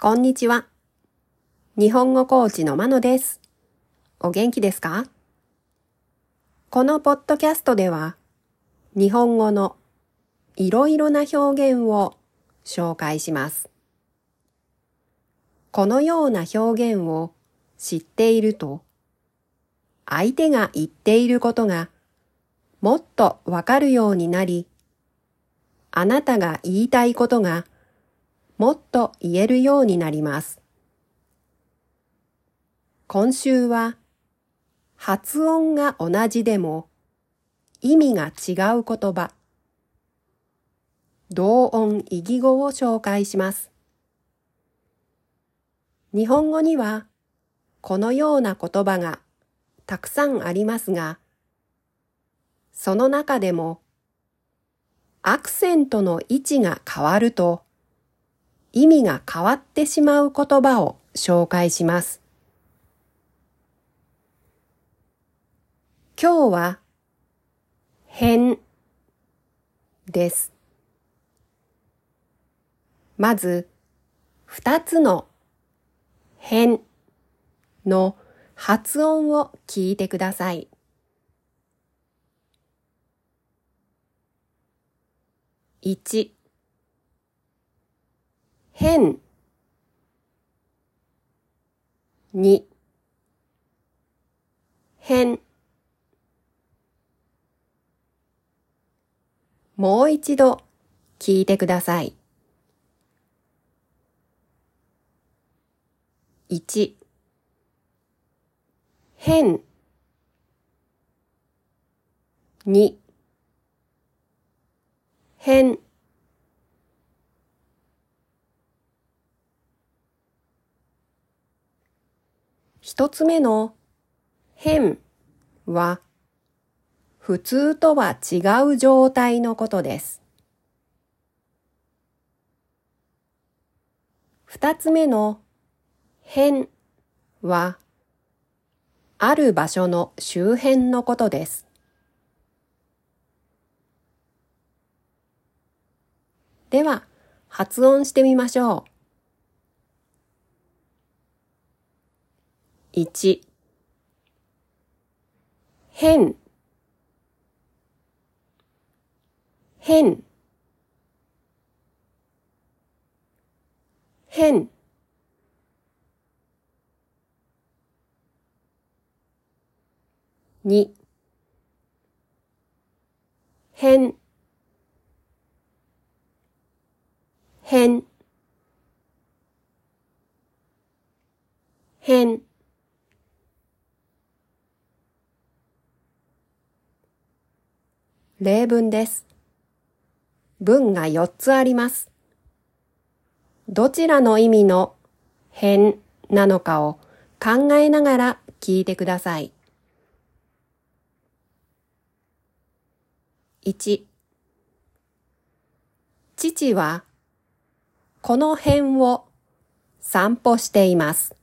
こんにちは。日本語コーチのまのです。お元気ですか？このポッドキャストでは、日本語のいろいろな表現を紹介します。このような表現を知っていると、相手が言っていることがもっとわかるようになり、あなたが言いたいことがもっと言えるようになります。今週は発音が同じでも意味が違う言葉同音異義語を紹介します。日本語にはこのような言葉がたくさんありますが、その中でもアクセントの位置が変わると意味が変わってしまう言葉を紹介します。今日は変です。まず、二つの変の発音を聞いてください。一、変、に、変、もう一度聞いてください。1変2変。一つ目の変は普通とは違う状態のことです。二つ目の変は、ある場所の周辺のことです。では、発音してみましょう。1変。変。変。に変。変。変。例文です。文が4つあります。どちらの意味の変なのかを考えながら聞いてください。1父はこの辺を散歩しています。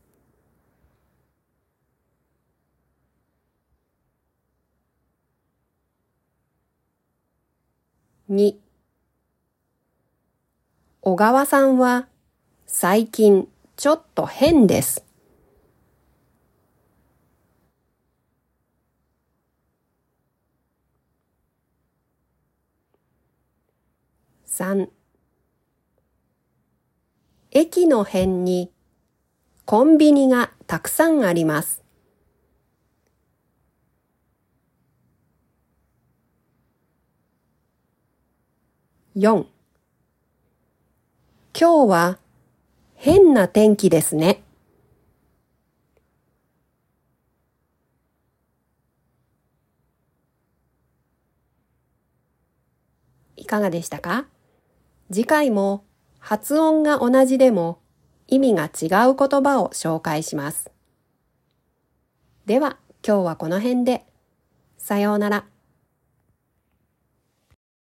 2小川さんは最近ちょっと変です。3駅の辺にコンビニがたくさんあります。4今日は変な天気ですね。いかがでしたか？次回も発音が同じでも意味が違う言葉を紹介します。では今日はこの辺で。さようなら。